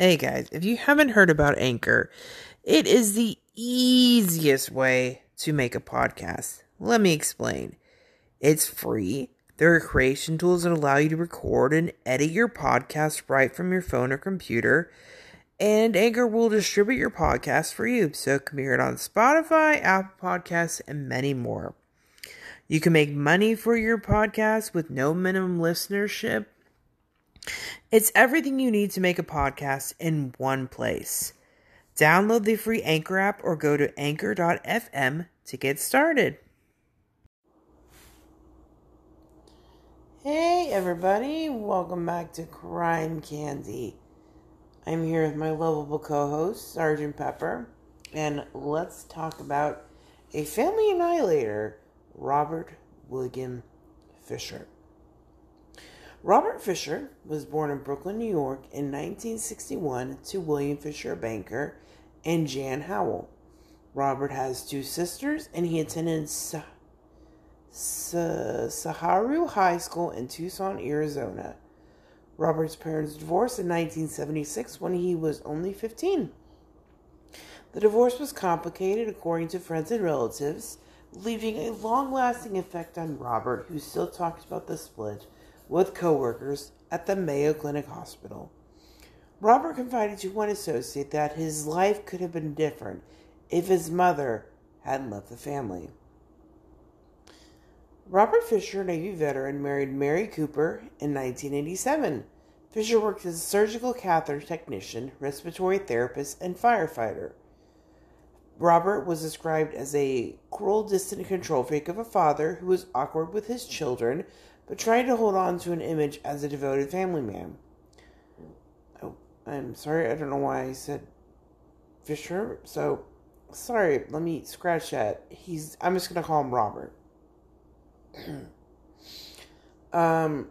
Hey guys, if you haven't heard about Anchor, it is the easiest way to make a podcast. Let me explain. It's free. There are creation tools that allow you to record and edit your podcast right from your phone or computer. And Anchor will distribute your podcast for you, so it can be heard on Spotify, Apple Podcasts, and many more. You can make money for your podcast with no minimum listenership it's everything you need to make a podcast in one place. Download the free Anchor app or go to anchor.fm to get started. Hey, everybody, welcome back to Crime Candy. I'm here with my lovable co host, Sergeant Pepper, and let's talk about a family annihilator, Robert William Fisher. Robert Fisher was born in Brooklyn, New York in 1961 to William Fisher, a banker, and Jan Howell. Robert has two sisters and he attended Sa- Sa- Sahuaro High School in Tucson, Arizona. Robert's parents divorced in 1976 when he was only 15. The divorce was complicated, according to friends and relatives, leaving a long lasting effect on Robert, who still talks about the split with coworkers at the Mayo Clinic Hospital. Robert confided to one associate that his life could have been different if his mother hadn't left the family. Robert Fisher, a Navy veteran, married Mary Cooper in 1987. Fisher worked as a surgical catheter technician, respiratory therapist, and firefighter. Robert was described as a cruel, distant control freak of a father who was awkward with his children but tried to hold on to an image as a devoted family man. Oh, I'm sorry, I don't know why I said Fisher. So, sorry, let me scratch that. He's, I'm just gonna call him Robert. um,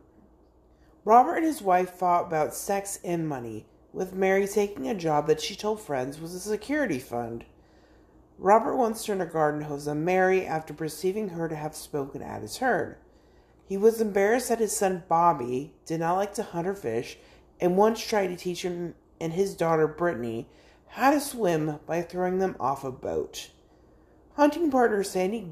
Robert and his wife fought about sex and money, with Mary taking a job that she told friends was a security fund. Robert once turned a garden hose on Mary after perceiving her to have spoken at his herd. He was embarrassed that his son Bobby did not like to hunt or fish and once tried to teach him and his daughter Brittany how to swim by throwing them off a boat. Hunting partner Sandy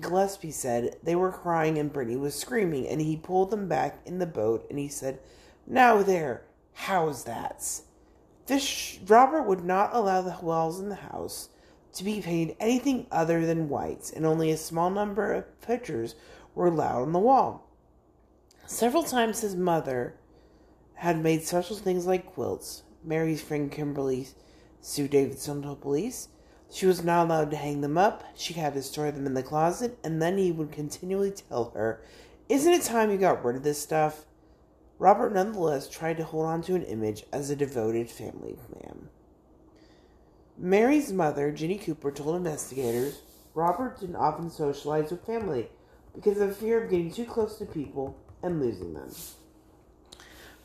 Gillespie said they were crying and Brittany was screaming, and he pulled them back in the boat and he said, Now there, how's that? Fish Robert would not allow the wells in the house to be painted anything other than whites, and only a small number of pictures were allowed on the wall. Several times his mother had made special things like quilts. Mary's friend Kimberly sued Davidson to police. She was not allowed to hang them up. She had to store them in the closet, and then he would continually tell her, Isn't it time you got rid of this stuff? Robert nonetheless tried to hold on to an image as a devoted family man. Mary's mother, Jenny Cooper, told investigators Robert didn't often socialize with family because of fear of getting too close to people and losing them.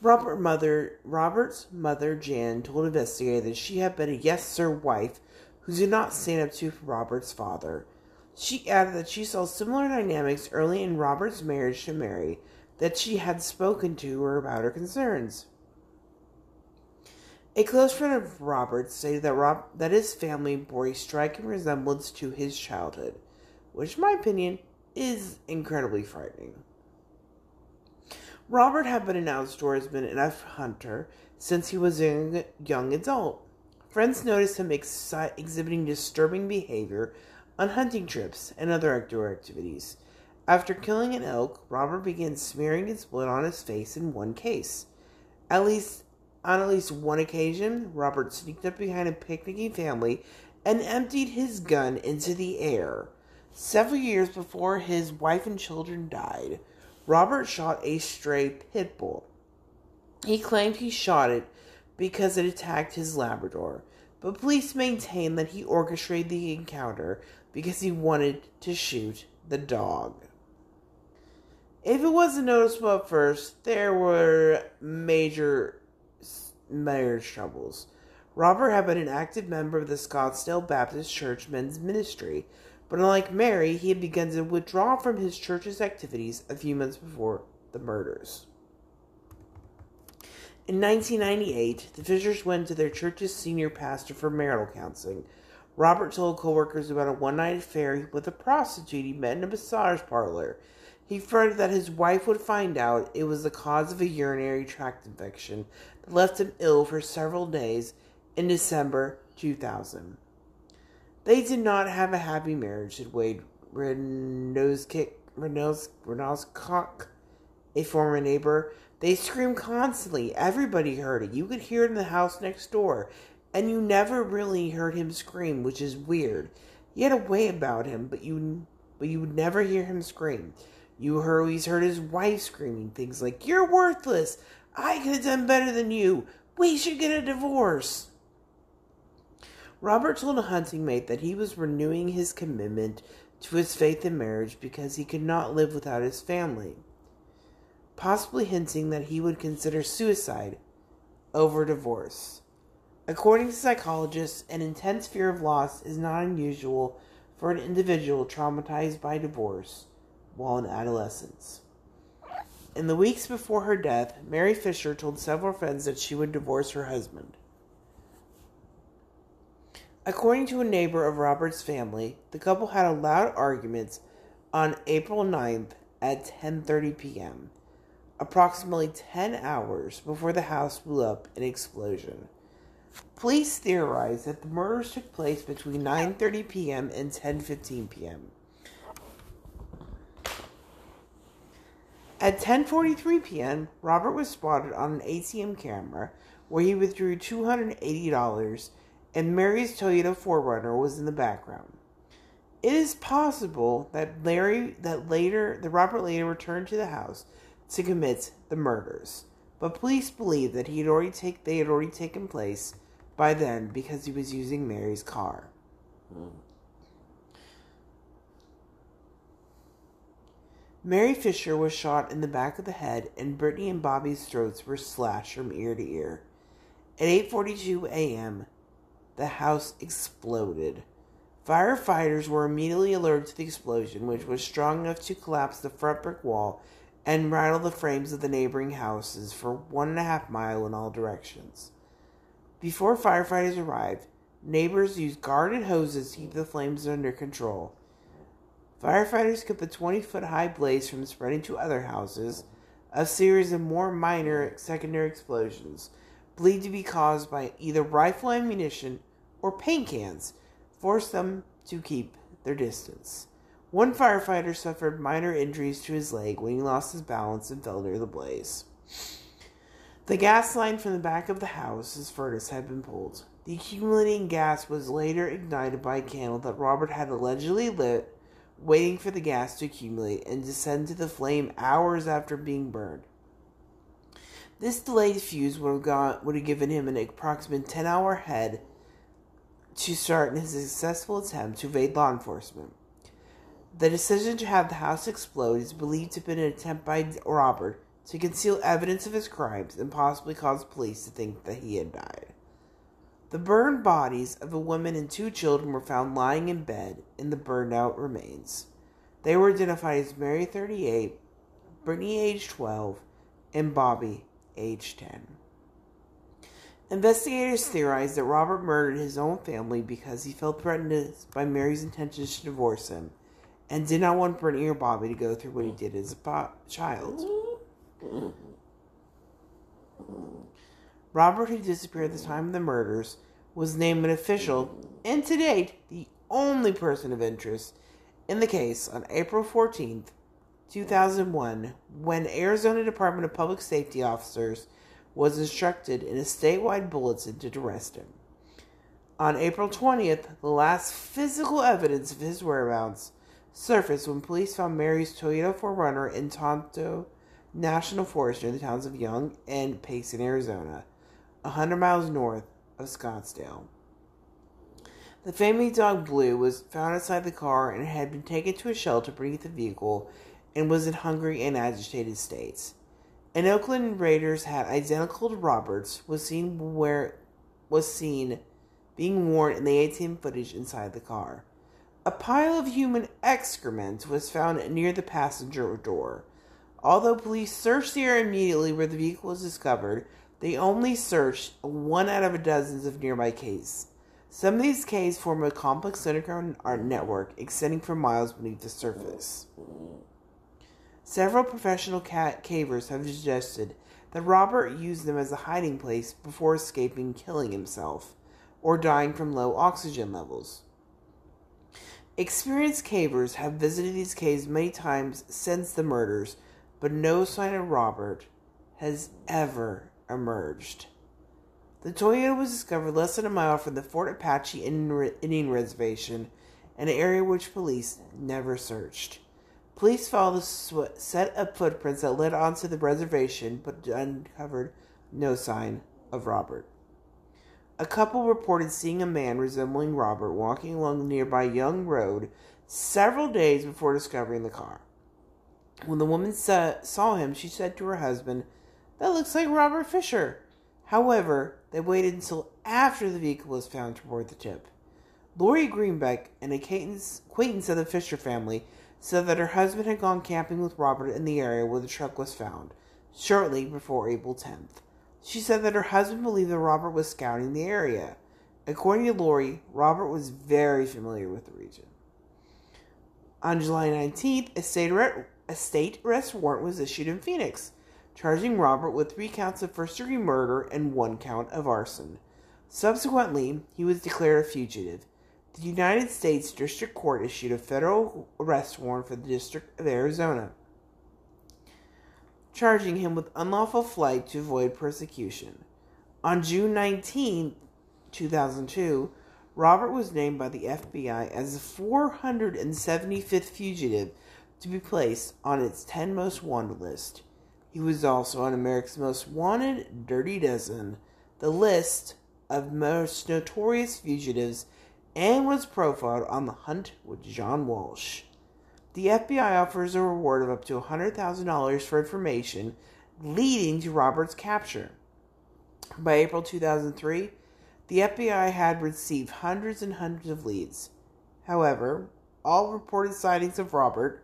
Robert mother, Robert's mother, Jan, told investigators that she had been a yes sir wife who did not stand up to Robert's father. She added that she saw similar dynamics early in Robert's marriage to Mary that she had spoken to her about her concerns. A close friend of Robert's stated that, Rob, that his family bore a striking resemblance to his childhood, which, in my opinion, is incredibly frightening. Robert had been an outdoorsman and a hunter since he was a young adult. Friends noticed him ex- exhibiting disturbing behavior on hunting trips and other outdoor activities. After killing an elk, Robert began smearing his blood on his face in one case. At least on at least one occasion, Robert sneaked up behind a picnicking family and emptied his gun into the air. Several years before his wife and children died, Robert shot a stray pit bull. He claimed he shot it because it attacked his Labrador, but police maintain that he orchestrated the encounter because he wanted to shoot the dog. If it wasn't noticeable at first, there were major marriage troubles. Robert had been an active member of the Scottsdale Baptist Church men's ministry but unlike Mary, he had begun to withdraw from his church's activities a few months before the murders. In 1998, the Fishers went to their church's senior pastor for marital counseling. Robert told coworkers about a one night affair with a prostitute he met in a massage parlor. He feared that his wife would find out it was the cause of a urinary tract infection that left him ill for several days in December 2000. They did not have a happy marriage, said Wade Renowskick, Renowskok, a former neighbor. They screamed constantly. Everybody heard it. You could hear it in the house next door. And you never really heard him scream, which is weird. He had a way about him, but you but you would never hear him scream. You always heard his wife screaming things like, You're worthless. I could have done better than you. We should get a divorce. Robert told a hunting mate that he was renewing his commitment to his faith in marriage because he could not live without his family, possibly hinting that he would consider suicide over divorce. According to psychologists, an intense fear of loss is not unusual for an individual traumatized by divorce while in adolescence. In the weeks before her death, Mary Fisher told several friends that she would divorce her husband. According to a neighbor of Robert's family, the couple had a loud argument on April 9th at 10:30 p.m., approximately 10 hours before the house blew up in explosion. Police theorize that the murders took place between 9:30 p.m. and 10:15 p.m. At 10:43 p.m., Robert was spotted on an ATM camera where he withdrew $280 and Mary's Toyota 4Runner was in the background. It is possible that Larry that later that Robert later returned to the house to commit the murders, but police believe that he had already take they had already taken place by then because he was using Mary's car. Mary Fisher was shot in the back of the head, and Brittany and Bobby's throats were slashed from ear to ear. At 8:42 a.m., the house exploded. Firefighters were immediately alerted to the explosion, which was strong enough to collapse the front brick wall and rattle the frames of the neighboring houses for one and a half mile in all directions. Before firefighters arrived, neighbors used garden hoses to keep the flames under control. Firefighters kept the 20 foot high blaze from spreading to other houses. A series of more minor secondary explosions believed to be caused by either rifle ammunition or paint cans forced them to keep their distance. One firefighter suffered minor injuries to his leg when he lost his balance and fell near the blaze. The gas line from the back of the house's furnace had been pulled. The accumulating gas was later ignited by a candle that Robert had allegedly lit waiting for the gas to accumulate and descend to the flame hours after being burned. This delayed fuse would have, would have given him an approximate 10 hour head to start in his successful attempt to evade law enforcement. The decision to have the house explode is believed to have been an attempt by Robert to conceal evidence of his crimes and possibly cause police to think that he had died. The burned bodies of a woman and two children were found lying in bed in the burned out remains. They were identified as Mary, 38, Brittany, age 12, and Bobby, age 10. Investigators theorized that Robert murdered his own family because he felt threatened by Mary's intentions to divorce him and did not want Brittany or Bobby to go through what he did as a child. Robert, who disappeared at the time of the murders, was named an official and to date the only person of interest in the case on April 14th, 2001, when Arizona Department of Public Safety officers was instructed in a statewide bulletin to arrest him. On April 20th, the last physical evidence of his whereabouts surfaced when police found Mary's Toyota 4Runner in Tonto National Forest near the towns of Young and Payson, Arizona, 100 miles north of Scottsdale. The family dog Blue was found inside the car and had been taken to a shelter beneath the vehicle and was in hungry and agitated states. An Oakland Raiders hat identical to Roberts was seen where was seen being worn in the ATM footage inside the car. A pile of human excrement was found near the passenger door. Although police searched the area immediately where the vehicle was discovered, They only searched one out of a dozens of nearby caves. Some of these caves form a complex underground art network extending for miles beneath the surface. Several professional cat cavers have suggested that Robert used them as a hiding place before escaping killing himself or dying from low oxygen levels. Experienced cavers have visited these caves many times since the murders, but no sign of Robert has ever emerged. The Toyota was discovered less than a mile from the Fort Apache Indian Reservation, an area which police never searched. Police followed the set of footprints that led onto the reservation, but uncovered no sign of Robert. A couple reported seeing a man resembling Robert walking along the nearby Young Road several days before discovering the car. When the woman saw him, she said to her husband, That looks like Robert Fisher. However, they waited until after the vehicle was found to report the tip. Lori Greenbeck, an acquaintance of the Fisher family, said that her husband had gone camping with Robert in the area where the truck was found, shortly before April 10th. She said that her husband believed that Robert was scouting the area. According to Lori, Robert was very familiar with the region. On July 19th, a state, a state arrest warrant was issued in Phoenix, charging Robert with three counts of first degree murder and one count of arson. Subsequently, he was declared a fugitive. The United States District Court issued a federal arrest warrant for the District of Arizona charging him with unlawful flight to avoid persecution. On June 19, 2002, Robert was named by the FBI as the 475th fugitive to be placed on its 10 most wanted list. He was also on America's Most Wanted Dirty Dozen, the list of most notorious fugitives, and was profiled on The Hunt with John Walsh. The FBI offers a reward of up to $100,000 for information leading to Robert's capture. By April 2003, the FBI had received hundreds and hundreds of leads. However, all reported sightings of Robert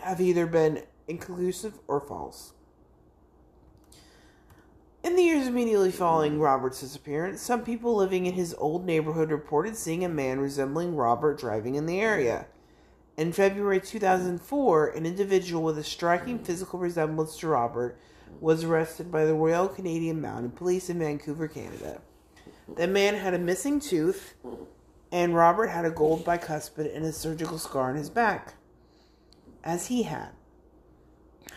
have either been inconclusive or false. In the years immediately following Robert's disappearance, some people living in his old neighborhood reported seeing a man resembling Robert driving in the area. In February 2004, an individual with a striking physical resemblance to Robert was arrested by the Royal Canadian Mounted Police in Vancouver, Canada. The man had a missing tooth, and Robert had a gold bicuspid and a surgical scar on his back, as he had.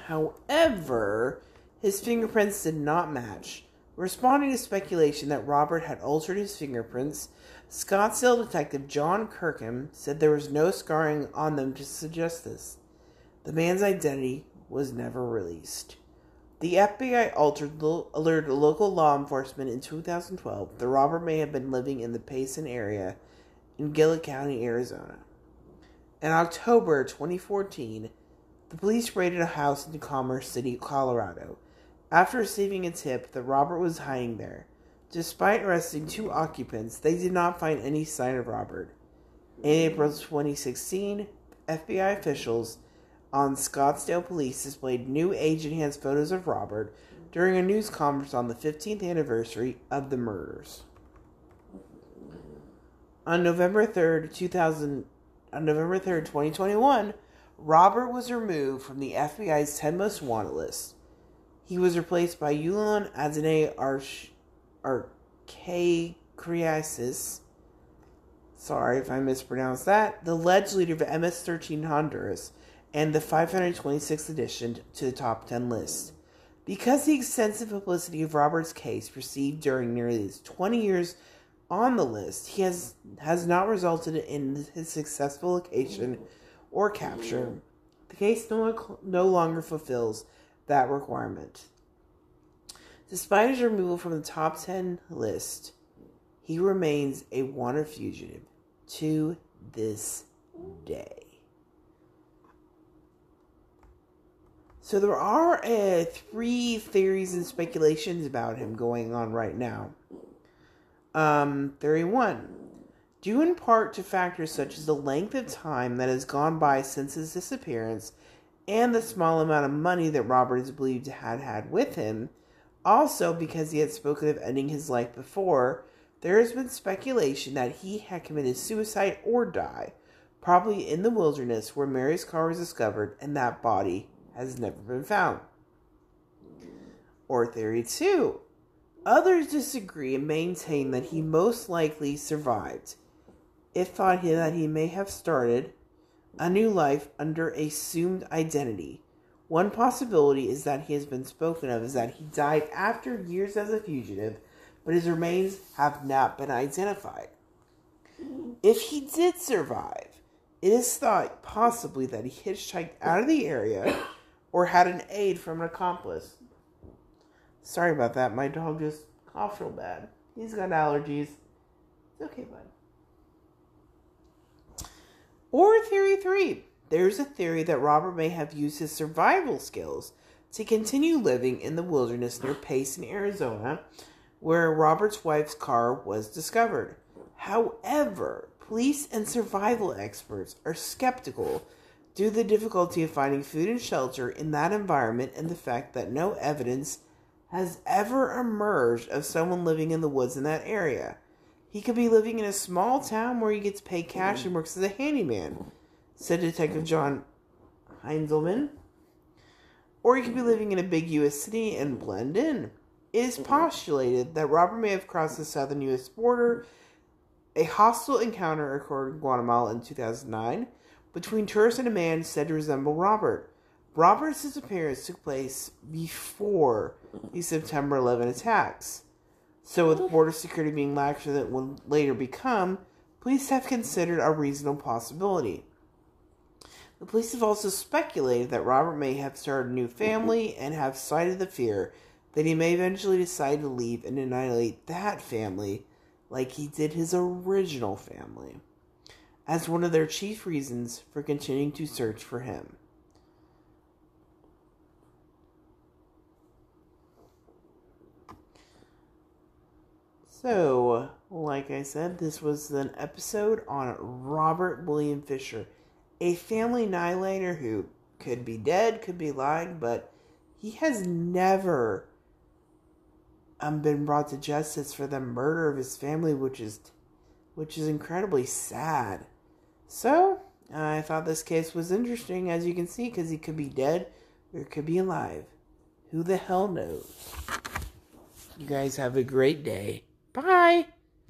However, his fingerprints did not match. Responding to speculation that Robert had altered his fingerprints, Scottsdale detective John Kirkham said there was no scarring on them to suggest this. The man's identity was never released. The FBI altered, alerted local law enforcement in 2012 that Robert may have been living in the Payson area in Gillette County, Arizona. In October 2014, the police raided a house in Commerce City, Colorado, after receiving a tip that Robert was hiding there. Despite arresting two occupants, they did not find any sign of Robert. In April 2016, FBI officials on Scottsdale Police displayed new age enhanced photos of Robert during a news conference on the 15th anniversary of the murders. On November 3rd, 2000, on November 3rd, 2021, Robert was removed from the FBI's 10 most wanted list. He was replaced by Yulon Adene Archaicreasis. Sorry if I mispronounced that. The alleged leader of MS 13 Honduras and the 526th addition to the top 10 list. Because the extensive publicity of Robert's case received during nearly his 20 years on the list, he has, has not resulted in his successful location or capture. The case no, no longer fulfills that requirement. Despite his removal from the top 10 list, he remains a wanted fugitive to this day. So there are uh, three theories and speculations about him going on right now. Um, theory one, due in part to factors such as the length of time that has gone by since his disappearance and the small amount of money that Robert is believed to have had with him, Also, because he had spoken of ending his life before, there has been speculation that he had committed suicide or died, probably in the wilderness where Mary's car was discovered, and that body has never been found. Or theory two. Others disagree and maintain that he most likely survived. It thought that he may have started a new life under assumed identity. One possibility is that he has been spoken of is that he died after years as a fugitive, but his remains have not been identified. If he did survive, it is thought possibly that he hitchhiked out of the area or had an aid from an accomplice. Sorry about that. My dog just coughed real bad. He's got allergies. It's okay, bud. Or theory three. There's a theory that Robert may have used his survival skills to continue living in the wilderness near Payson, Arizona, where Robert's wife's car was discovered. However, police and survival experts are skeptical due to the difficulty of finding food and shelter in that environment and the fact that no evidence has ever emerged of someone living in the woods in that area. He could be living in a small town where he gets paid cash and works as a handyman, said Detective John Heinzelman. Or he could be living in a big U.S. city and blend in. It is postulated that Robert may have crossed the southern U.S. border. A hostile encounter occurred in Guatemala in 2009 between tourists and a man said to resemble Robert. Robert's disappearance took place before the September 11 attacks. So, with border security being laxer than it would later become, police have considered a reasonable possibility. The police have also speculated that Robert may have started a new family and have cited the fear that he may eventually decide to leave and annihilate that family like he did his original family, as one of their chief reasons for continuing to search for him. So, like I said, this was an episode on Robert William Fisher, a family annihilator who could be dead, could be lying, but he has never um, been brought to justice for the murder of his family, which is which is incredibly sad. So, I thought this case was interesting, as you can see, because he could be dead or could be alive. Who the hell knows? You guys have a great day. Bye.